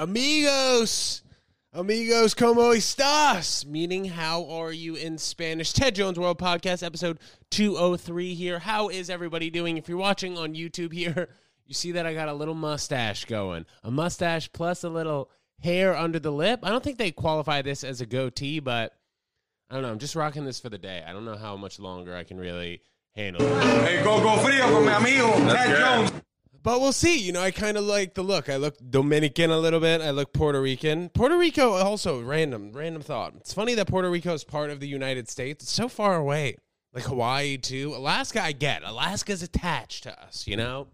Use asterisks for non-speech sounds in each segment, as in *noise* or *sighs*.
Amigos, amigos, como estas? Meaning, how are you in Spanish? Ted Jones World Podcast, episode 203 here. How is everybody doing? If you're watching on YouTube here, *laughs* you see that I got a little mustache going. A mustache plus a little hair under the lip. I don't think they qualify this as a goatee, but I don't know. I'm just rocking this for the day. I don't know how much longer I can really handle it. Hey, go go frio con mi amigo Ted Jones. But we'll see. You know, I kind of like the look. I look Dominican a little bit. I look Puerto Rican. Puerto Rico also random, random thought. It's funny that Puerto Rico is part of the United States. It's so far away. Like Hawaii too. Alaska, I get. Alaska's attached to us, you know.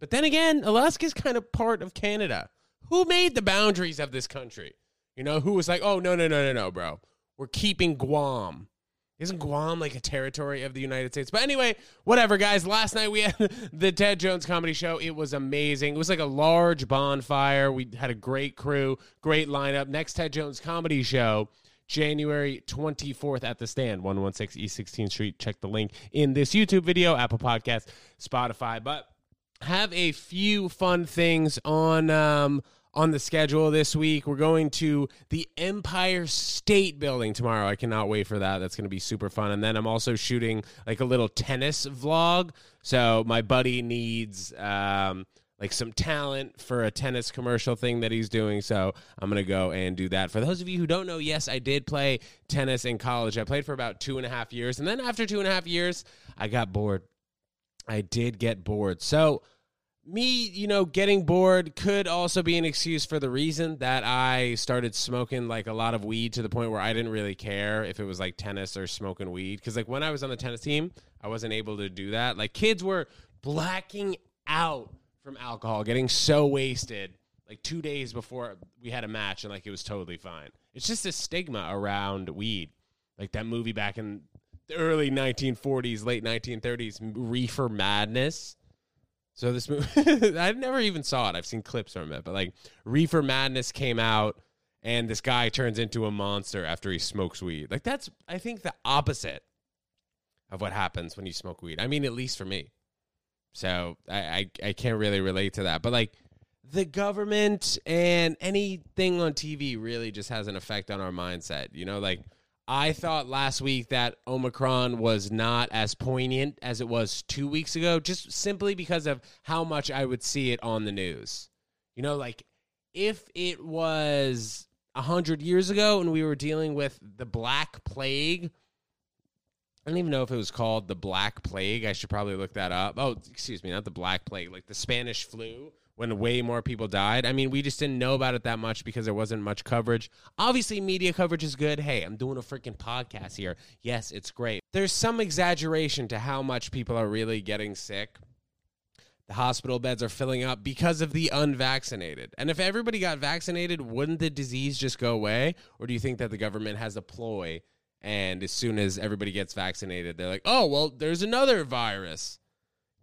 But then again, Alaska's kind of part of Canada. Who made the boundaries of this country? You know, who was like, oh no no no no no, bro. We're keeping Guam. Isn't Guam like a territory of the United States? But anyway, whatever, guys. Last night we had *laughs* the Ted Jones comedy show. It was amazing. It was like a large bonfire. We had a great crew, great lineup. Next Ted Jones comedy show, January 24th at the stand, 116 East 16th Street. Check the link in this YouTube video, Apple Podcast, Spotify. But have a few fun things on um, on the schedule this week. We're going to the Empire State Building tomorrow. I cannot wait for that. That's going to be super fun. And then I'm also shooting like a little tennis vlog. So my buddy needs um, like some talent for a tennis commercial thing that he's doing. So I'm going to go and do that. For those of you who don't know, yes, I did play tennis in college. I played for about two and a half years. And then after two and a half years, I got bored. I did get bored. So me, you know, getting bored could also be an excuse for the reason that I started smoking like a lot of weed to the point where I didn't really care if it was like tennis or smoking weed. Cause like when I was on the tennis team, I wasn't able to do that. Like kids were blacking out from alcohol, getting so wasted like two days before we had a match and like it was totally fine. It's just a stigma around weed. Like that movie back in the early 1940s, late 1930s, Reefer Madness so this movie, *laughs* I never even saw it. I've seen clips from it, but like Reefer Madness came out, and this guy turns into a monster after he smokes weed. Like that's, I think, the opposite of what happens when you smoke weed. I mean, at least for me. So I, I, I can't really relate to that. But like the government and anything on TV really just has an effect on our mindset. You know, like I thought last week that Omicron was not as poignant as it was two weeks ago, just simply because of how much I would see it on the news. You know, like if it was a hundred years ago and we were dealing with the Black Plague. I don't even know if it was called the Black Plague. I should probably look that up. Oh, excuse me, not the Black Plague, like the Spanish flu when way more people died. I mean, we just didn't know about it that much because there wasn't much coverage. Obviously, media coverage is good. Hey, I'm doing a freaking podcast here. Yes, it's great. There's some exaggeration to how much people are really getting sick. The hospital beds are filling up because of the unvaccinated. And if everybody got vaccinated, wouldn't the disease just go away? Or do you think that the government has a ploy and as soon as everybody gets vaccinated, they're like, oh, well, there's another virus?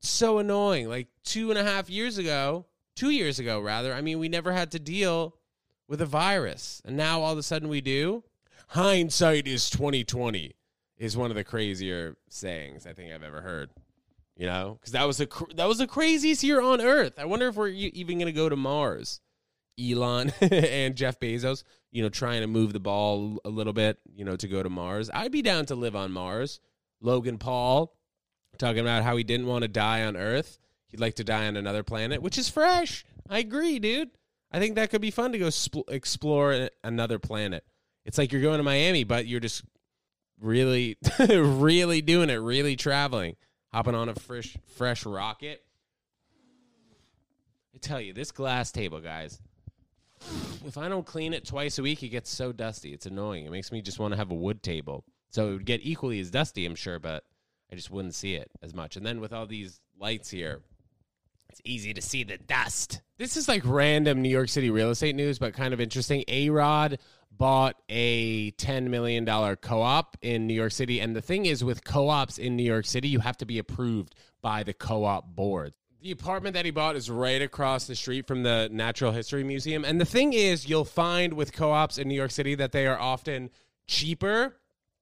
so annoying. Like two and a half years ago, two years ago, rather. I mean, we never had to deal with a virus, and now all of a sudden we do. Hindsight is twenty twenty is one of the crazier sayings I think I've ever heard. You know, because that was a cr- that was the craziest year on Earth. I wonder if we're even going to go to Mars. Elon *laughs* and Jeff Bezos, you know, trying to move the ball a little bit, you know, to go to Mars. I'd be down to live on Mars. Logan Paul talking about how he didn't want to die on Earth he'd like to die on another planet, which is fresh. I agree, dude. I think that could be fun to go sp- explore another planet. It's like you're going to Miami, but you're just really, *laughs* really doing it, really traveling, hopping on a fresh, fresh rocket. I tell you, this glass table, guys. If I don't clean it twice a week, it gets so dusty. It's annoying. It makes me just want to have a wood table. So it would get equally as dusty, I'm sure, but I just wouldn't see it as much. And then with all these lights here, it's easy to see the dust. This is like random New York City real estate news, but kind of interesting. A Rod bought a $10 million co op in New York City. And the thing is, with co ops in New York City, you have to be approved by the co op board. The apartment that he bought is right across the street from the Natural History Museum. And the thing is, you'll find with co ops in New York City that they are often cheaper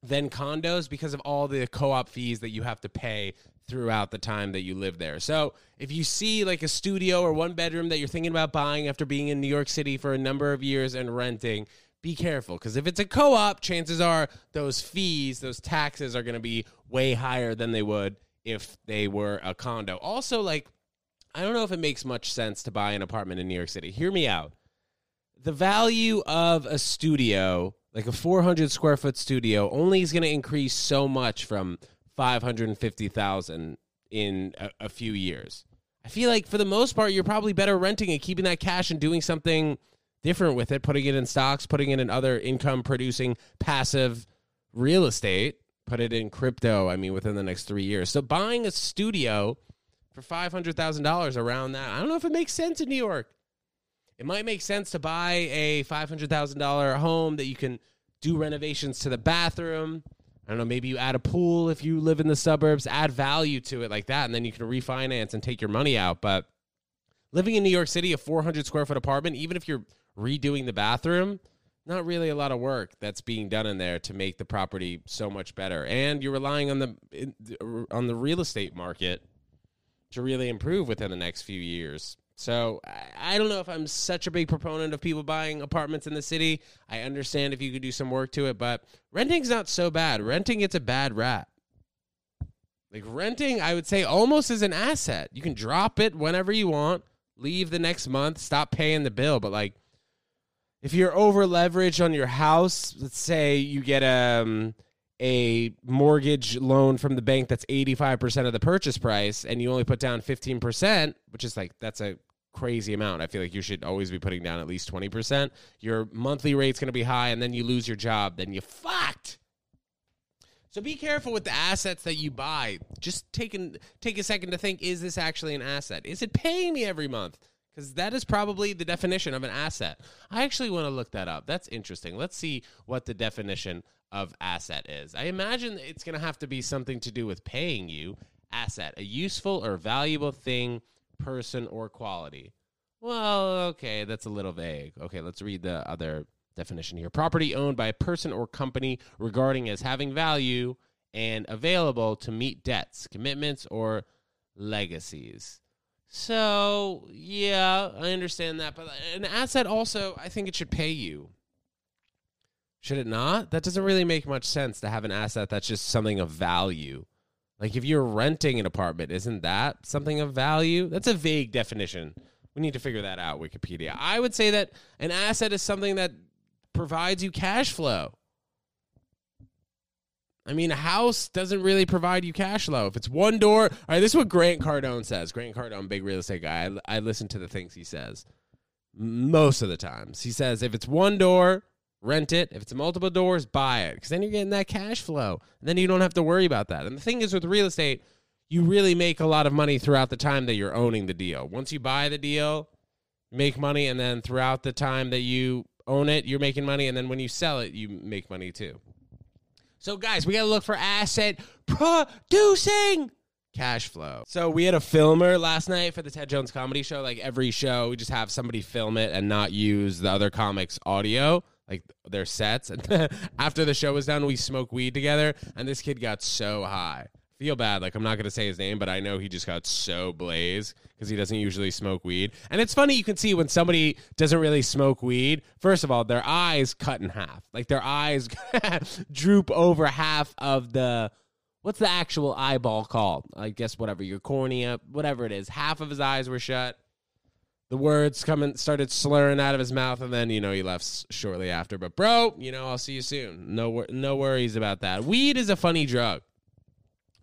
than condos because of all the co-op fees that you have to pay throughout the time that you live there. So, if you see like a studio or one bedroom that you're thinking about buying after being in New York City for a number of years and renting, be careful because if it's a co-op, chances are those fees, those taxes are going to be way higher than they would if they were a condo. Also, like I don't know if it makes much sense to buy an apartment in New York City. Hear me out. The value of a studio, like a 400 square foot studio, only is going to increase so much from 550,000 in a, a few years. I feel like for the most part, you're probably better renting and keeping that cash and doing something different with it, putting it in stocks, putting it in other income producing passive real estate, put it in crypto, I mean, within the next three years. So buying a studio for $500,000 around that, I don't know if it makes sense in New York. It might make sense to buy a $500,000 home that you can do renovations to the bathroom. I don't know, maybe you add a pool if you live in the suburbs, add value to it like that, and then you can refinance and take your money out. But living in New York City, a 400 square foot apartment, even if you're redoing the bathroom, not really a lot of work that's being done in there to make the property so much better. And you're relying on the on the real estate market to really improve within the next few years. So I don't know if I'm such a big proponent of people buying apartments in the city. I understand if you could do some work to it, but renting's not so bad. Renting gets a bad rap. Like renting, I would say almost as an asset. You can drop it whenever you want, leave the next month, stop paying the bill. But like, if you're over leveraged on your house, let's say you get um, a mortgage loan from the bank that's 85% of the purchase price and you only put down 15%, which is like, that's a crazy amount. I feel like you should always be putting down at least 20%. Your monthly rate's going to be high and then you lose your job, then you fucked. So be careful with the assets that you buy. Just take an, take a second to think is this actually an asset? Is it paying me every month? Cuz that is probably the definition of an asset. I actually want to look that up. That's interesting. Let's see what the definition of asset is. I imagine it's going to have to be something to do with paying you. Asset, a useful or valuable thing person, or quality. Well, okay, that's a little vague. Okay, let's read the other definition here. Property owned by a person or company regarding as having value and available to meet debts, commitments, or legacies. So, yeah, I understand that. But an asset also, I think it should pay you. Should it not? That doesn't really make much sense to have an asset that's just something of value. Like if you're renting an apartment, isn't that something of value? That's a vague definition. We need to figure that out, Wikipedia. I would say that an asset is something that provides you cash flow. I mean, a house doesn't really provide you cash flow. If it's one door, all right, this is what Grant Cardone says. Grant Cardone, big real estate guy. I, I listen to the things he says most of the times. He says if it's one door, rent it. If it's multiple doors, buy it because then you're getting that cash flow. And then you don't have to worry about that. And the thing is with real estate, you really make a lot of money throughout the time that you're owning the deal. Once you buy the deal, make money, and then throughout the time that you own it, you're making money, and then when you sell it, you make money too. So, guys, we got to look for asset producing cash flow. So we had a filmer last night for the Ted Jones comedy show. Like every show, we just have somebody film it and not use the other comics' audio like their sets. And *laughs* after the show was done, we smoked weed together, and this kid got so high. Feel bad, like I'm not gonna say his name, but I know he just got so blazed because he doesn't usually smoke weed. And it's funny you can see when somebody doesn't really smoke weed. First of all, their eyes cut in half, like their eyes *laughs* droop over half of the what's the actual eyeball called? I guess whatever your cornea, whatever it is. Half of his eyes were shut the words coming started slurring out of his mouth and then you know he left shortly after. But bro you know i'll see you soon. No no worries about that. Weed is a funny drug.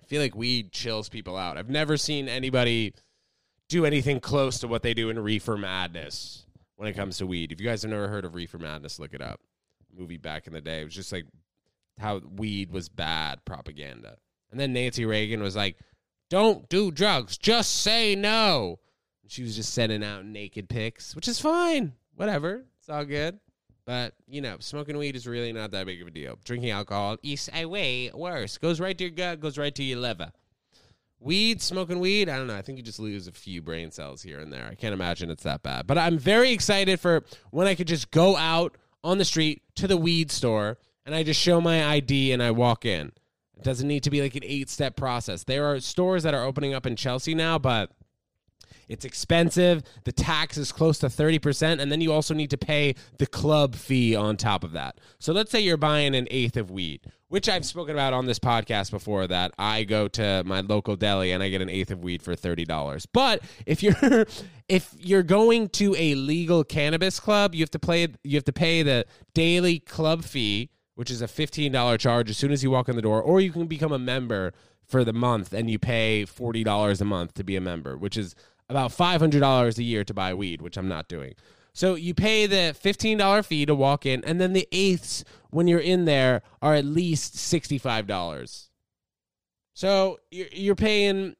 I feel like weed chills people out. I've never seen anybody do anything close to what they do in reefer madness when it comes to weed. If you guys have never heard of reefer madness look it up. Movie back in the day. It was just like how weed was bad propaganda. And then nancy reagan was like don't do drugs. Just say no she was just sending out naked pics, which is fine. Whatever. It's all good. But, you know, smoking weed is really not that big of a deal. Drinking alcohol is way worse. Goes right to your gut, goes right to your liver. Weed, smoking weed, I don't know. I think you just lose a few brain cells here and there. I can't imagine it's that bad. But I'm very excited for when I could just go out on the street to the weed store and I just show my ID and I walk in. It doesn't need to be like an eight step process. There are stores that are opening up in Chelsea now, but it's expensive. The tax is close to 30%. And then you also need to pay the club fee on top of that. So let's say you're buying an eighth of wheat, which I've spoken about on this podcast before that I go to my local deli and I get an eighth of wheat for $30. But if you're *laughs* if you're going to a legal cannabis club, you have to play you have to pay the daily club fee, which is a $15 charge as soon as you walk in the door, or you can become a member for the month and you pay $40 a month to be a member, which is about $500 a year to buy weed, which I'm not doing. So you pay the $15 fee to walk in, and then the eighths when you're in there are at least $65. So you're paying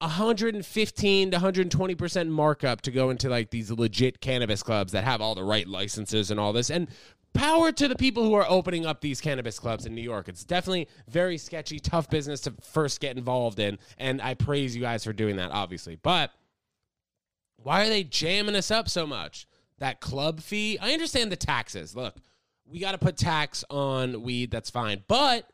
115 to 120% markup to go into like these legit cannabis clubs that have all the right licenses and all this. And power to the people who are opening up these cannabis clubs in New York. It's definitely very sketchy, tough business to first get involved in. And I praise you guys for doing that, obviously. But why are they jamming us up so much? That club fee, I understand the taxes. Look, we got to put tax on weed, that's fine. But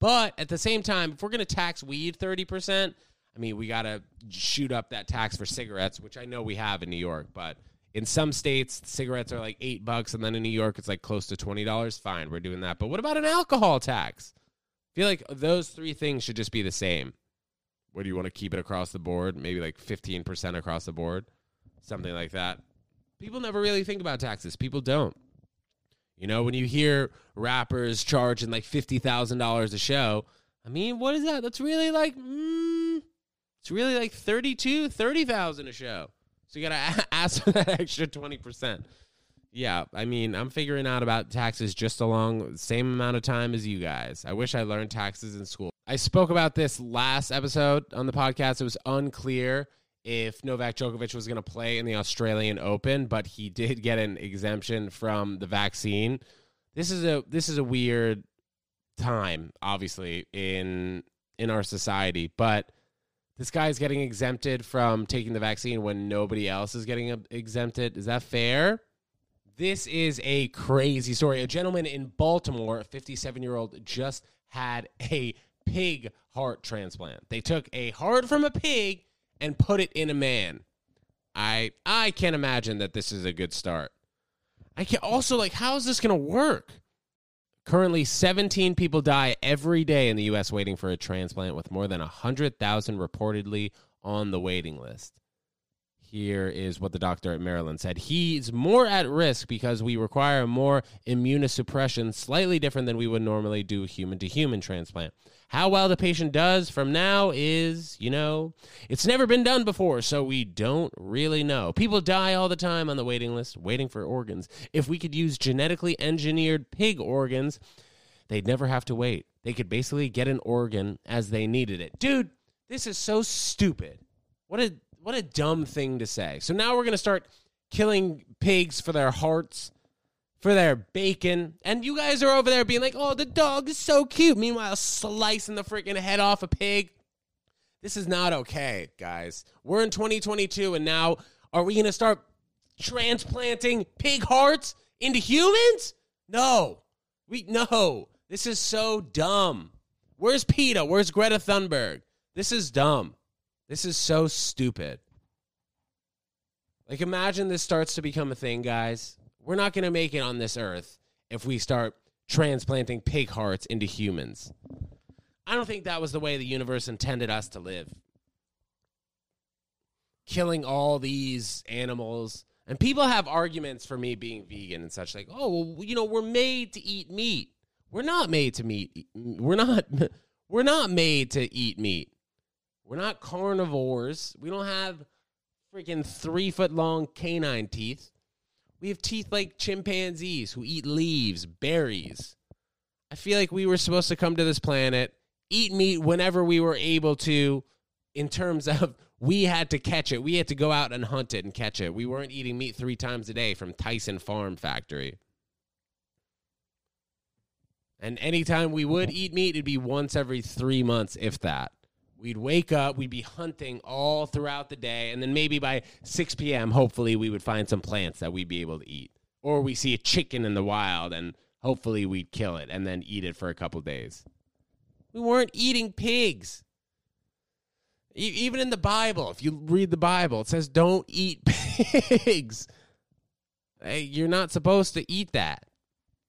but at the same time, if we're going to tax weed 30%, I mean, we got to shoot up that tax for cigarettes, which I know we have in New York, but in some states, cigarettes are like 8 bucks and then in New York it's like close to $20. Fine, we're doing that. But what about an alcohol tax? I feel like those three things should just be the same. What do you want to keep it across the board? Maybe like 15% across the board? Something like that. People never really think about taxes. People don't. You know, when you hear rappers charging like fifty thousand dollars a show, I mean, what is that? That's really like, mm, it's really like thirty-two, thirty thousand a show. So you gotta *laughs* ask for that extra twenty percent. Yeah, I mean, I'm figuring out about taxes just along the same amount of time as you guys. I wish I learned taxes in school. I spoke about this last episode on the podcast. It was unclear if Novak Djokovic was going to play in the Australian Open, but he did get an exemption from the vaccine. This is a this is a weird time, obviously in in our society, but this guy is getting exempted from taking the vaccine when nobody else is getting exempted. Is that fair? This is a crazy story. A gentleman in Baltimore, a 57 year old, just had a pig heart transplant. They took a heart from a pig and put it in a man. I I can't imagine that this is a good start. I can also like how is this going to work? Currently 17 people die every day in the US waiting for a transplant with more than 100,000 reportedly on the waiting list. Here is what the doctor at Maryland said. He's more at risk because we require more immunosuppression, slightly different than we would normally do human to human transplant. How well the patient does from now is, you know, it's never been done before, so we don't really know. People die all the time on the waiting list, waiting for organs. If we could use genetically engineered pig organs, they'd never have to wait. They could basically get an organ as they needed it. Dude, this is so stupid. What a what a dumb thing to say. So now we're going to start killing pigs for their hearts, for their bacon. And you guys are over there being like, oh, the dog is so cute. Meanwhile, slicing the freaking head off a pig. This is not okay, guys. We're in 2022, and now are we going to start transplanting pig hearts into humans? No. We no. This is so dumb. Where's PETA? Where's Greta Thunberg? This is dumb. This is so stupid. Like, imagine this starts to become a thing, guys. We're not going to make it on this earth if we start transplanting pig hearts into humans. I don't think that was the way the universe intended us to live. Killing all these animals. And people have arguments for me being vegan and such, like, oh, well, you know, we're made to eat meat. We're not made to meet. We're not. *laughs* We're not made to eat meat. We're not carnivores. We don't have freaking three foot long canine teeth. We have teeth like chimpanzees who eat leaves, berries. I feel like we were supposed to come to this planet, eat meat whenever we were able to, in terms of *laughs* we had to catch it. We had to go out and hunt it and catch it. We weren't eating meat three times a day from Tyson Farm Factory. And anytime we would eat meat, it'd be once every three months, if that. We'd wake up, we'd be hunting all throughout the day, and then maybe by 6 p.m., hopefully, we would find some plants that we'd be able to eat. Or we see a chicken in the wild, and hopefully we'd kill it and then eat it for a couple days. We weren't eating pigs. E- even in the Bible, if you read the Bible, it says don't eat *laughs* pigs. Hey, you're not supposed to eat that.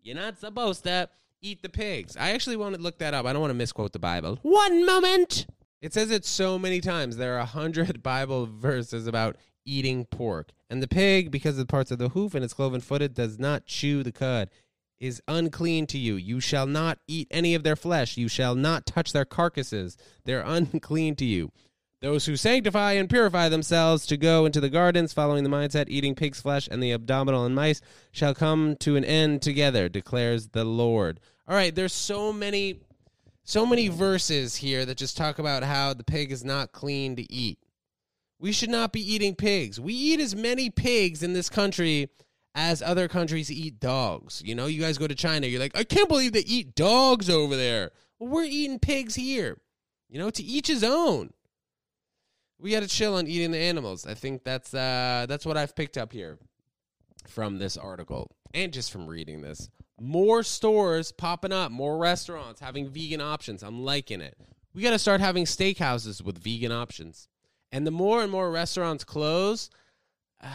You're not supposed to eat the pigs. I actually want to look that up. I don't want to misquote the Bible. One moment. It says it so many times. There are a hundred *laughs* Bible verses about eating pork. And the pig, because of the parts of the hoof and its cloven footed, does not chew the cud, is unclean to you. You shall not eat any of their flesh. You shall not touch their carcasses. They're *laughs* unclean to you. Those who sanctify and purify themselves to go into the gardens, following the mindset, eating pig's flesh and the abdominal and mice, shall come to an end together, declares the Lord. All right, there's so many, so many verses here that just talk about how the pig is not clean to eat. We should not be eating pigs. We eat as many pigs in this country as other countries eat dogs. You know, you guys go to China, you're like, I can't believe they eat dogs over there. Well, we're eating pigs here. You know, to each his own we got to chill on eating the animals. I think that's uh, that's what I've picked up here from this article and just from reading this. More stores popping up, more restaurants having vegan options. I'm liking it. We got to start having steakhouses with vegan options. And the more and more restaurants close, *sighs*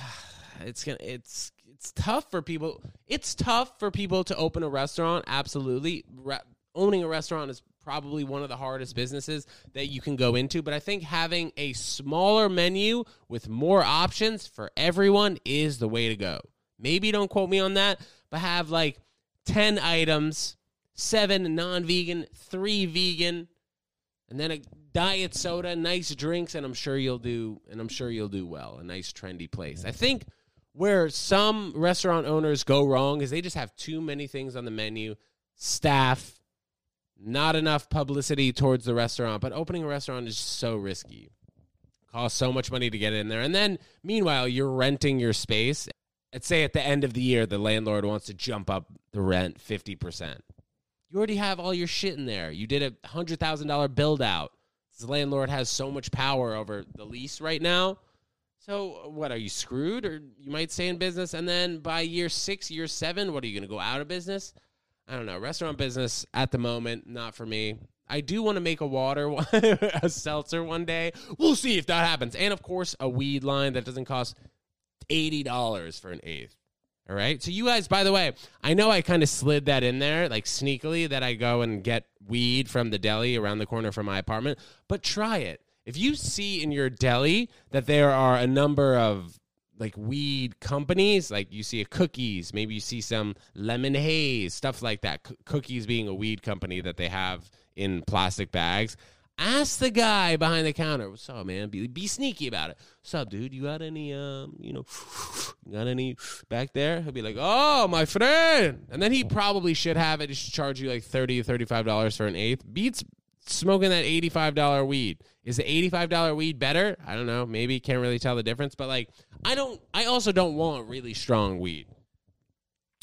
it's gonna it's it's tough for people. It's tough for people to open a restaurant. Absolutely, Re- owning a restaurant is probably one of the hardest businesses that you can go into. But I think having a smaller menu with more options for everyone is the way to go. Maybe don't quote me on that, but have like 10 items, seven non vegan, three vegan, and then a diet soda, nice drinks, and I'm sure you'll do and I'm sure you'll do well. A nice trendy place. I think where some restaurant owners go wrong is they just have too many things on the menu, staff, not enough publicity towards the restaurant, but opening a restaurant is so risky. Costs so much money to get in there. And then meanwhile, you're renting your space. Let's say at the end of the year, the landlord wants to jump up the rent 50%. You already have all your shit in there. You did a $100,000 build out. The landlord has so much power over the lease right now. So, what are you screwed? Or you might stay in business, and then by year six, year seven, what are you going to go out of business? I don't know. Restaurant business at the moment, not for me. I do want to make a water, *laughs* a seltzer one day. We'll see if that happens. And of course, a weed line that doesn't cost $80 for an eighth. All right. So, you guys, by the way, I know I kind of slid that in there, like sneakily, that I go and get weed from the deli around the corner from my apartment, but try it. If you see in your deli that there are a number of like weed companies, like you see a cookies, maybe you see some lemon haze, stuff like that. C- cookies being a weed company that they have in plastic bags. Ask the guy behind the counter, "What's up, man? Be, be sneaky about it. What's up, dude? You got any, um, you know, got any back there?" He'll be like, "Oh, my friend," and then he probably should have it. He should charge you like thirty thirty-five dollars for an eighth. Beats smoking that eighty-five dollar weed. Is the eighty-five dollar weed better? I don't know. Maybe can't really tell the difference, but like, I don't. I also don't want really strong weed.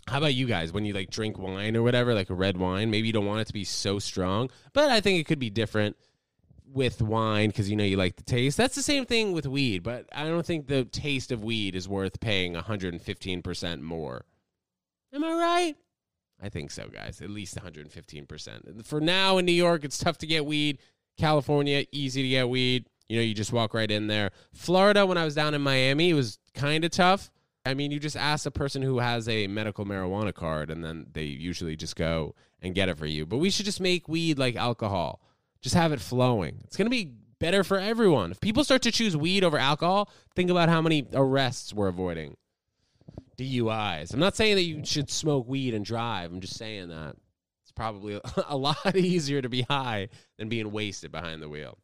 How about you guys when you like drink wine or whatever, like a red wine? Maybe you don't want it to be so strong, but I think it could be different with wine because you know you like the taste. That's the same thing with weed, but I don't think the taste of weed is worth paying 115% more. Am I right? I think so, guys. At least 115%. For now in New York, it's tough to get weed. California, easy to get weed. You know, you just walk right in there. Florida, when I was down in Miami, it was kind of tough. I mean, you just ask a person who has a medical marijuana card, and then they usually just go and get it for you. But we should just make weed like alcohol, just have it flowing. It's going to be better for everyone. If people start to choose weed over alcohol, think about how many arrests we're avoiding. DUIs. I'm not saying that you should smoke weed and drive. I'm just saying that it's probably *laughs* a lot easier to be high than being wasted behind the wheel.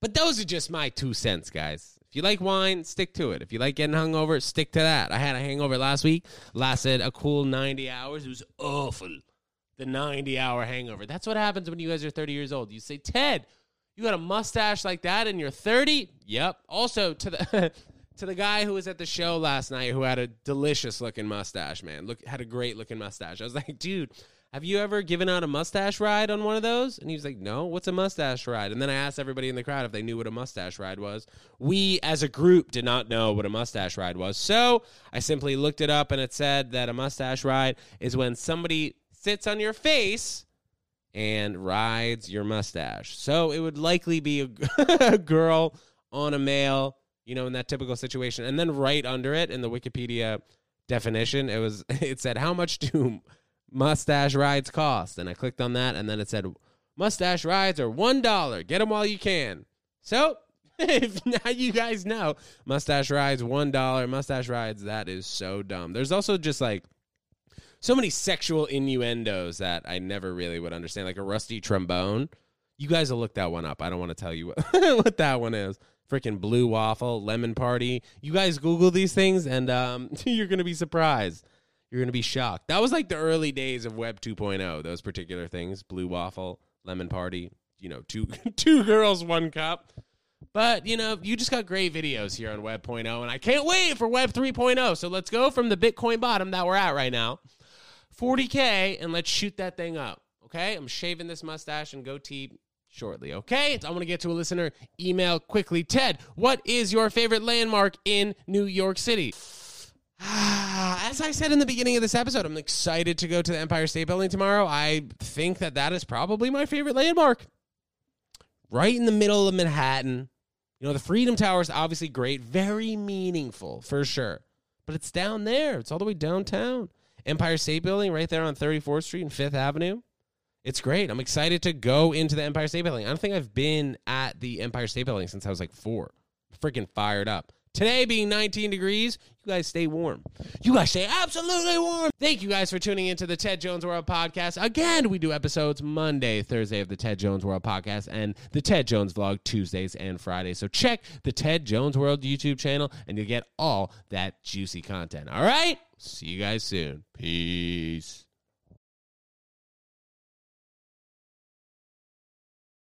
But those are just my two cents, guys. If you like wine, stick to it. If you like getting hungover, stick to that. I had a hangover last week, lasted a cool 90 hours. It was awful. The 90 hour hangover. That's what happens when you guys are 30 years old. You say, Ted, you got a mustache like that and you're 30? Yep. Also, to the. *laughs* to the guy who was at the show last night who had a delicious looking mustache, man. Look had a great looking mustache. I was *laughs* like, dude, have you ever given out a mustache ride on one of those? And he was like, no, what's a mustache ride? And then I asked everybody in the crowd if they knew what a mustache ride was. We, as a group, did not know what a mustache ride was. So I simply looked it up and it said that a mustache ride is when somebody sits on your face and rides your mustache. So it would likely be a, *laughs* a girl on a male, you know, in that typical situation. And then right under it in the Wikipedia definition, it was *laughs* it said how much do mustache rides cost? And I clicked on that and then it said mustache rides are $1. Get them while you can. So, *laughs* if now you guys know, mustache rides $1, mustache rides that is so dumb. There's also just like so many sexual innuendos that I never really would understand, like a rusty trombone. You guys will look that one up. I don't want to tell you *laughs* what, what that one is. Freaking blue waffle, lemon party. You guys Google these things, and um, *laughs* you're gonna be surprised. You're gonna be shocked. That was like the early days of Web 2.0. Those particular things: blue waffle, lemon party. You know, two *laughs* two girls, one cup. But, you know, you just got great videos here on Web 0.0, and I can't wait for Web 3.0. So let's go from the Bitcoin bottom that we're at right now 40K, and let's shoot that thing up. Okay? I'm shaving this mustache and goatee shortly. Okay? I want to get to a listener email quickly. Ted, what is your favorite landmark in New York City? *sighs* As I said in the beginning of this episode, I'm excited to go to the Empire State Building tomorrow. I think that that is probably my favorite landmark. Right in the middle of Manhattan. You know, the Freedom Tower is obviously great, very meaningful for sure. But it's down there, it's all the way downtown. Empire State Building right there on 34th Street and 5th Avenue. It's great. I'm excited to go into the Empire State Building. I don't think I've been at the Empire State Building since I was like four. Freaking fired up. Today being 19 degrees, you guys stay warm. You guys stay absolutely warm. Thank you guys for tuning into the Ted Jones World Podcast. Again, we do episodes Monday, Thursday of the Ted Jones World Podcast and the Ted Jones Vlog Tuesdays and Fridays. So check the Ted Jones World YouTube channel and you'll get all that juicy content. All right? See you guys soon. Peace.